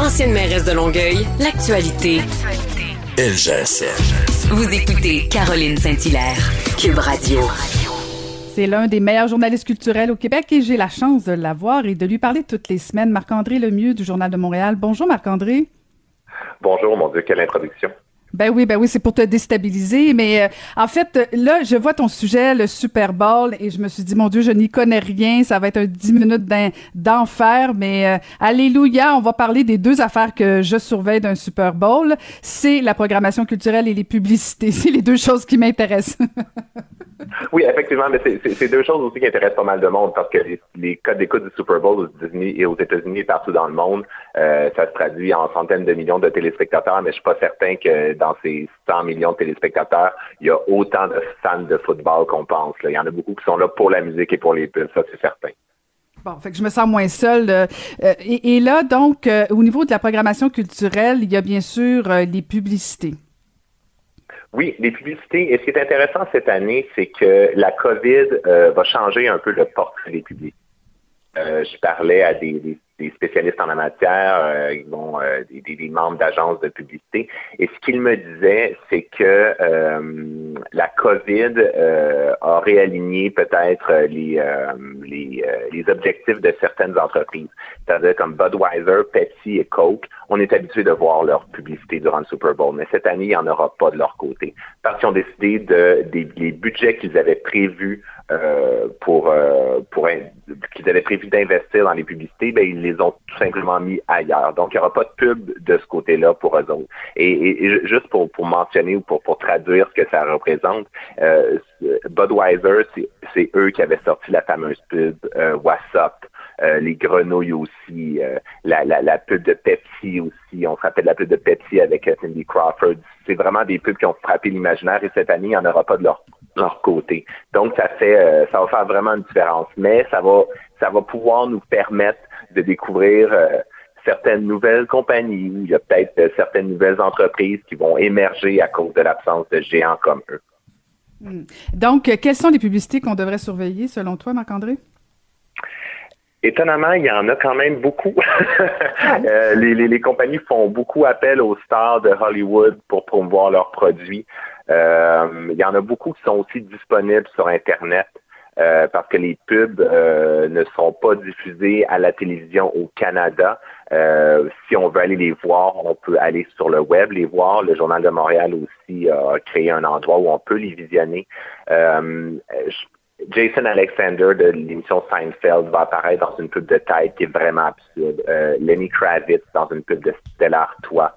Ancienne mairesse de Longueuil, l'actualité. LGSN. Vous écoutez Caroline Saint-Hilaire, Cube Radio. C'est l'un des meilleurs journalistes culturels au Québec et j'ai la chance de l'avoir et de lui parler toutes les semaines. Marc-André Lemieux du Journal de Montréal. Bonjour Marc-André. Bonjour, mon Dieu, quelle introduction. Ben oui, ben oui, c'est pour te déstabiliser. Mais euh, en fait, là, je vois ton sujet, le Super Bowl, et je me suis dit, mon Dieu, je n'y connais rien. Ça va être un 10 minutes d'enfer. Mais euh, alléluia, on va parler des deux affaires que je surveille d'un Super Bowl. C'est la programmation culturelle et les publicités. C'est les deux choses qui m'intéressent. Oui, effectivement, mais c'est deux choses aussi qui intéressent pas mal de monde parce que les, codes d'écoute du Super Bowl aux États-Unis et aux États-Unis et partout dans le monde, euh, ça se traduit en centaines de millions de téléspectateurs, mais je suis pas certain que dans ces 100 millions de téléspectateurs, il y a autant de fans de football qu'on pense. Il y en a beaucoup qui sont là pour la musique et pour les pubs, ça c'est certain. Bon, fait que je me sens moins seule. Euh, et, là, donc, euh, au niveau de la programmation culturelle, il y a bien sûr les publicités. Oui, les publicités. Et ce qui est intéressant cette année, c'est que la COVID euh, va changer un peu le portrait des publics. Euh, je parlais à des, spécialistes en la matière, euh, bon, euh, des, membres d'agences de publicité, et ce qu'ils me disaient, c'est que la COVID a réaligné peut-être les, les, les, objectifs de certaines entreprises. C'est-à-dire comme Budweiser, Pepsi et Coke, on est habitué de voir leur publicité durant le Super Bowl, mais cette année, il n'y en aura pas de leur côté. Parce qu'ils ont décidé de des les budgets qu'ils avaient prévus euh, pour euh, pour qu'ils avaient prévu d'investir dans les publicités, ben ils les ont tout simplement mis ailleurs. Donc il n'y aura pas de pub de ce côté-là pour eux autres. Et, juste pour, pour mentionner ou pour, pour traduire ce que ça représente, euh, Budweiser, c'est eux qui avaient sorti la fameuse pub euh, WhatsApp. Euh, les grenouilles aussi, la, la, pub de Pepsi aussi. On se rappelle la pub de Pepsi avec Cindy Crawford. C'est vraiment des pubs qui ont frappé l'imaginaire et cette année, il n'y en aura pas de leur côté. Donc, ça fait, euh, ça va faire vraiment une différence. Mais ça va, ça va pouvoir nous permettre de découvrir euh, certaines nouvelles compagnies. Il y a peut-être euh, certaines nouvelles entreprises qui vont émerger à cause de l'absence de géants comme eux. Hmm. Donc, quelles sont les publicités qu'on devrait surveiller selon toi, Marc-André? Étonnamment, il y en a quand même beaucoup. les, les, les, compagnies font beaucoup appel aux stars de Hollywood pour promouvoir leurs produits. Euh, il y en a beaucoup qui sont aussi disponibles sur Internet. Euh, parce que les pubs euh, ne sont pas diffusés à la télévision au Canada. si on veut aller les voir, on peut aller sur le web les voir. Le Journal de Montréal aussi a créé un endroit où on peut les visionner. Jason Alexander de l'émission Seinfeld va apparaître dans une pub de tête qui est vraiment absurde. Lenny Kravitz dans une pub de Stella Artois.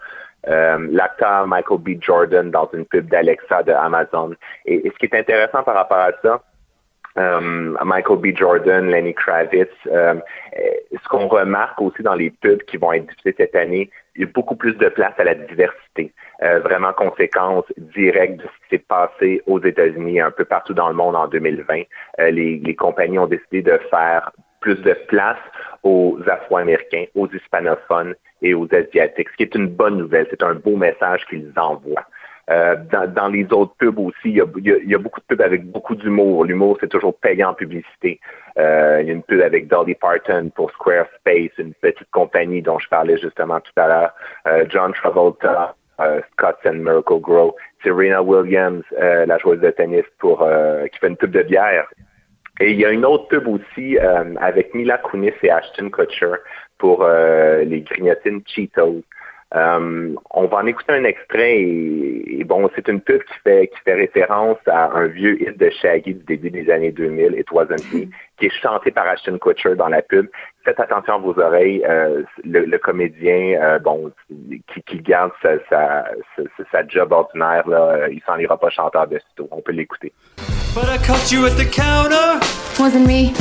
Euh, l'acteur Michael B. Jordan dans une pub d'Alexa de Amazon. Et, ce qui est intéressant par rapport à ça, euh, Michael B. Jordan, Lenny Kravitz, euh, ce qu'on remarque aussi dans les pubs qui vont être diffusées cette année, il y a beaucoup plus de place à la diversité. vraiment conséquence directe de ce qui s'est passé aux États-Unis, un peu partout dans le monde en 2020. les, les compagnies ont décidé de faire plus de place aux Afro-Américains, aux hispanophones et aux Asiatiques, ce qui est une bonne nouvelle. C'est un beau message qu'ils envoient. Euh, dans, les autres pubs aussi, il y, a, beaucoup de pubs avec beaucoup d'humour. L'humour, c'est toujours payant en publicité. Euh, il y a une pub avec Dolly Parton pour Squarespace, une petite compagnie dont je parlais justement tout à l'heure. Euh, John Travolta, Scott and Miracle Grow. Serena Williams, la joueuse de tennis, pour qui fait une pub de bière. Et il y a une autre pub aussi avec Mila Kunis et Ashton Kutcher pour les grignotines Cheetos. Euh, on va en écouter un extrait et, bon, c'est une pub qui fait qui fait référence à un vieux hit de Shaggy du début des années 2000, It Wasn't Me, qui est chanté par Ashton Kutcher dans la pub. Faites attention à vos oreilles. Euh, le, comédien, bon, qui, garde sa, sa, sa, job ordinaire, là, il s'en ira pas chanteur de sitôt. On peut l'écouter. But I caught you at the counter. Wasn't me.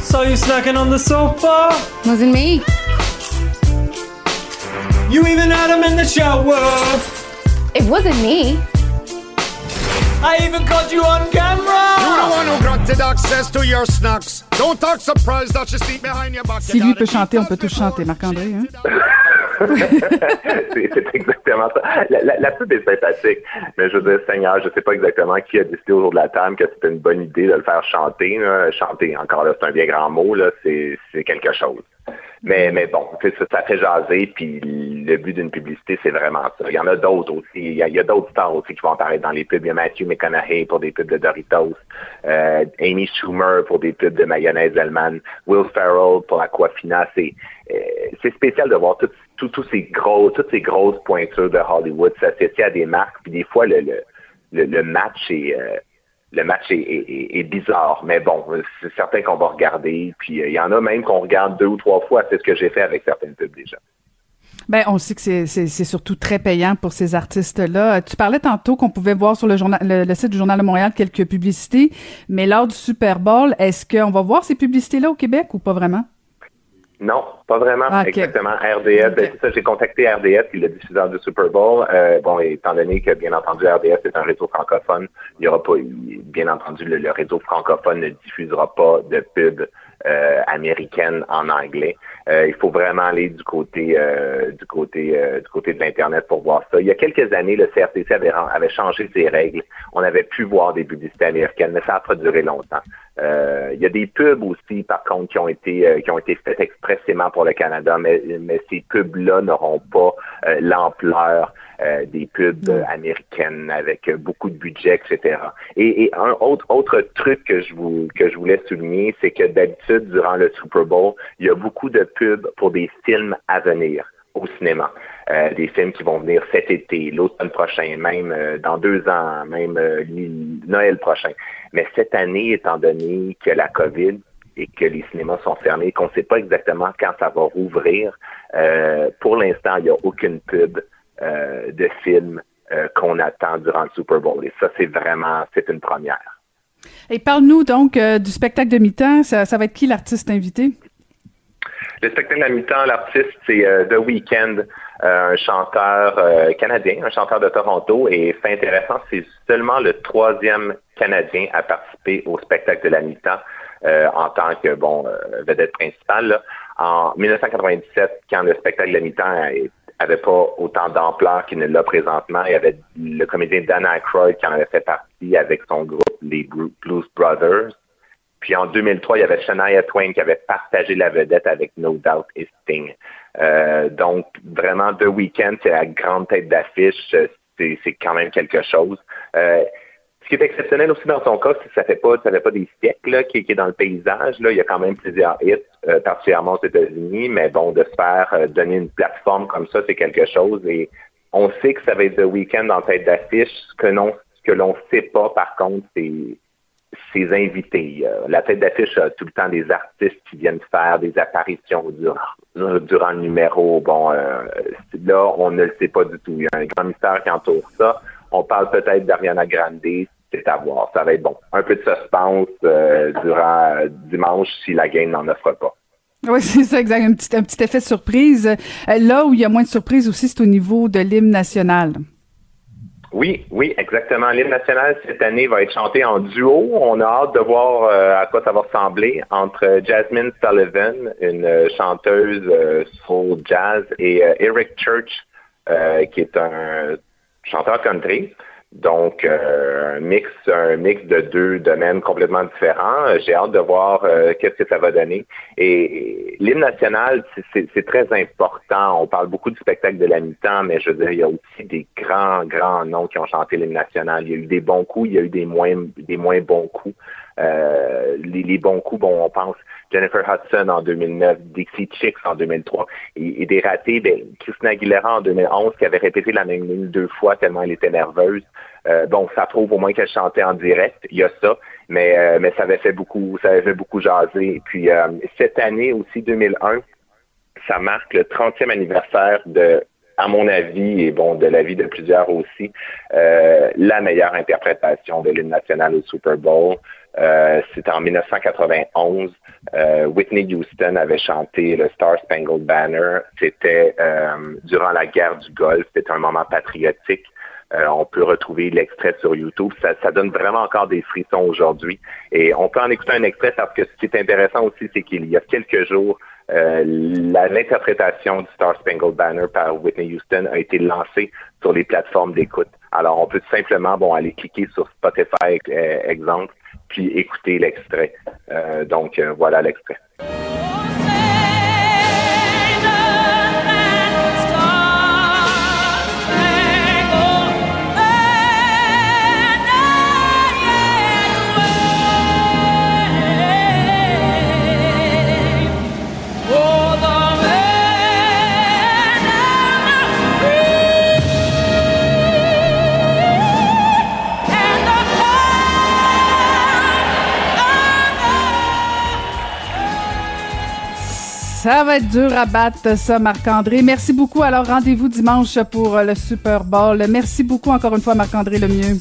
Saw you snacking on the sofa. Wasn't me. You even had him in the shower. It wasn't me. I even caught you on camera. You the one who granted access to your snacks. Don't talk surprised that you sleep behind your back. Si lui peut chanter, on peut tous chanter, Marc-André. Hein? c'est exactement ça. La, la, pub est sympathique, mais je veux dire, Seigneur, je sais pas exactement qui a décidé autour de la table que c'était une bonne idée de le faire chanter. Chanter, encore là, c'est un bien grand mot, là, c'est quelque chose. Mais, mais bon, ça, ça fait jaser, puis le but d'une publicité, c'est vraiment ça. Il y en a d'autres aussi. Il y a, d'autres stars aussi qui vont apparaître dans les pubs. Il y a Matthew McConaughey pour des pubs de Doritos, euh, Amy Schumer pour des pubs de mayonnaise allemande, Will Ferrell pour Aquafina. C'est euh, spécial de voir tous ces gros, toutes ces grosses pointures de Hollywood s'associer à des marques. Puis des fois, le, le, le, match est euh, le match est, bizarre, mais bon, c'est certain qu'on va regarder. Puis euh, il y en a même qu'on regarde deux ou trois fois. C'est ce que j'ai fait avec certaines pubs déjà. Ben, on sait que c'est surtout très payant pour ces artistes-là. Tu parlais tantôt qu'on pouvait voir sur le, journal, le, site du Journal de Montréal quelques publicités, mais lors du Super Bowl, est-ce qu'on va voir ces publicités-là au Québec ou pas vraiment? Non, pas vraiment. Ah, Exactement. RDS, ben, c'est ça, j'ai contacté RDS, qui est le diffuseur du Super Bowl. Euh, bon, étant donné que, bien entendu, RDS est un réseau francophone, il y aura pas, bien entendu, le, réseau francophone ne diffusera pas de pub euh, américaine en anglais. Euh, il faut vraiment aller du côté euh, du côté euh, du côté de l'internet pour voir ça. Il y a quelques années, le CRTC avait, avait changé ses règles. On avait pu voir des publicités américaines, mais ça n'a pas duré longtemps. Il y a des pubs aussi, par contre, qui ont été qui ont été faites expressément pour le Canada, mais, mais ces pubs-là n'auront pas l'ampleur euh, des pubs américaines avec beaucoup de budget, etc. Et, un autre autre truc que je vous que je voulais souligner, c'est que d'habitude durant le Super Bowl, il y a beaucoup de pubs pour des films à venir au cinéma. Euh, des films qui vont venir cet été, l'automne prochain, même euh, dans deux ans, même Noël prochain. Mais cette année, étant donné que la COVID et que les cinémas sont fermés, qu'on ne sait pas exactement quand ça va rouvrir, pour l'instant, il n'y a aucune pub euh, de films euh, qu'on attend durant le Super Bowl. Et ça, c'est vraiment, c'est une première. Et parle-nous donc euh, du spectacle de mi-temps. Ça, va être qui l'artiste invité? Le spectacle de mi-temps, l'artiste, c'est The Weeknd, un chanteur canadien, un chanteur de Toronto. Et fait intéressant, c'est seulement le troisième Canadien à participer au spectacle de la mi-temps en tant que bon vedette principale. En 1997, quand le spectacle de la mi-temps avait pas autant d'ampleur qu'il ne l'a présentement. Il y avait le comédien Dan Aykroyd qui en avait fait partie avec son groupe, les Blues Brothers. Puis en 2003, il y avait Shania Twain qui avait partagé la vedette avec No Doubt et Sting. Euh, donc, vraiment, The Weeknd, c'est la grande tête d'affiche. C'est quand même quelque chose. Euh, ce qui est exceptionnel aussi dans son cas, c'est que ça fait pas, ça fait pas des siècles qui, est dans le paysage. Là. Il y a quand même plusieurs hits, euh, particulièrement aux États-Unis, mais bon, de se faire euh, donner une plateforme comme ça, c'est quelque chose. Et on sait que ça va être The Weeknd en tête d'affiche. Ce que l'on ce que l'on sait pas, par contre, c'est ses invités. Euh, la tête d'affiche a tout le temps des artistes qui viennent faire des apparitions durant, durant le numéro. Bon, là, on ne le sait pas du tout. Il y a un grand mystère qui entoure ça. On parle peut-être d'Ariana Grande, c'est à voir. Ça va être bon. Un peu de suspense euh, durant euh, dimanche si la game n'en offre pas. Oui, c'est ça, exact. Un petit, un petit effet surprise. Euh, là où il y a moins de surprise aussi, c'est au niveau de l'hymne national. Oui, oui, exactement. L'hymne national cette année va être chanté en duo. On a hâte de voir à quoi ça va ressembler entre Jasmine Sullivan, une chanteuse soul jazz, et Eric Church, qui est un chanteur country. Donc, euh, un mix, un mix de deux domaines complètement différents. Euh, j'ai hâte de voir euh, qu'est-ce que ça va donner. Et, l'hymne national, c'est très important. On parle beaucoup du spectacle de la mi-temps, mais je veux dire, il y a aussi des grands, grands noms qui ont chanté l'hymne national. Il y a eu des bons coups, il y a eu des moins, des moins bons coups. les, bons coups, bon, on pense Jennifer Hudson en 2009, Dixie Chicks en 2003, et, des ratés, ben, Christina Aguilera en 2011 qui avait répété la même ligne deux fois tellement elle était nerveuse. Euh, bon, ça prouve au moins qu'elle chantait en direct, il y a ça, mais euh, mais ça avait fait beaucoup, ça avait fait beaucoup jaser. Et puis euh, cette année aussi 2001, ça marque le 30e anniversaire de à mon avis, et bon, de l'avis de plusieurs aussi, euh, la meilleure interprétation de l'hymne national au Super Bowl. Euh, C'était en 1991. Euh, Whitney Houston avait chanté le Star Spangled Banner. C'était euh, durant la guerre du Golfe. C'était un moment patriotique. Euh, on peut retrouver l'extrait sur YouTube. Ça, ça, donne vraiment encore des frissons aujourd'hui. Et on peut en écouter un extrait parce que ce qui est intéressant aussi, c'est qu'il y a quelques jours, l'interprétation du Star Spangled Banner par Whitney Houston a été lancée sur les plateformes d'écoute. Alors, on peut simplement bon aller cliquer sur Spotify, euh, exemple, puis écouter l'extrait. Euh, donc, voilà l'extrait. Ça va être dur à battre, ça, Marc-André. Merci beaucoup. Alors, rendez-vous dimanche pour le Super Bowl. Merci beaucoup encore une fois, Marc-André Lemieux.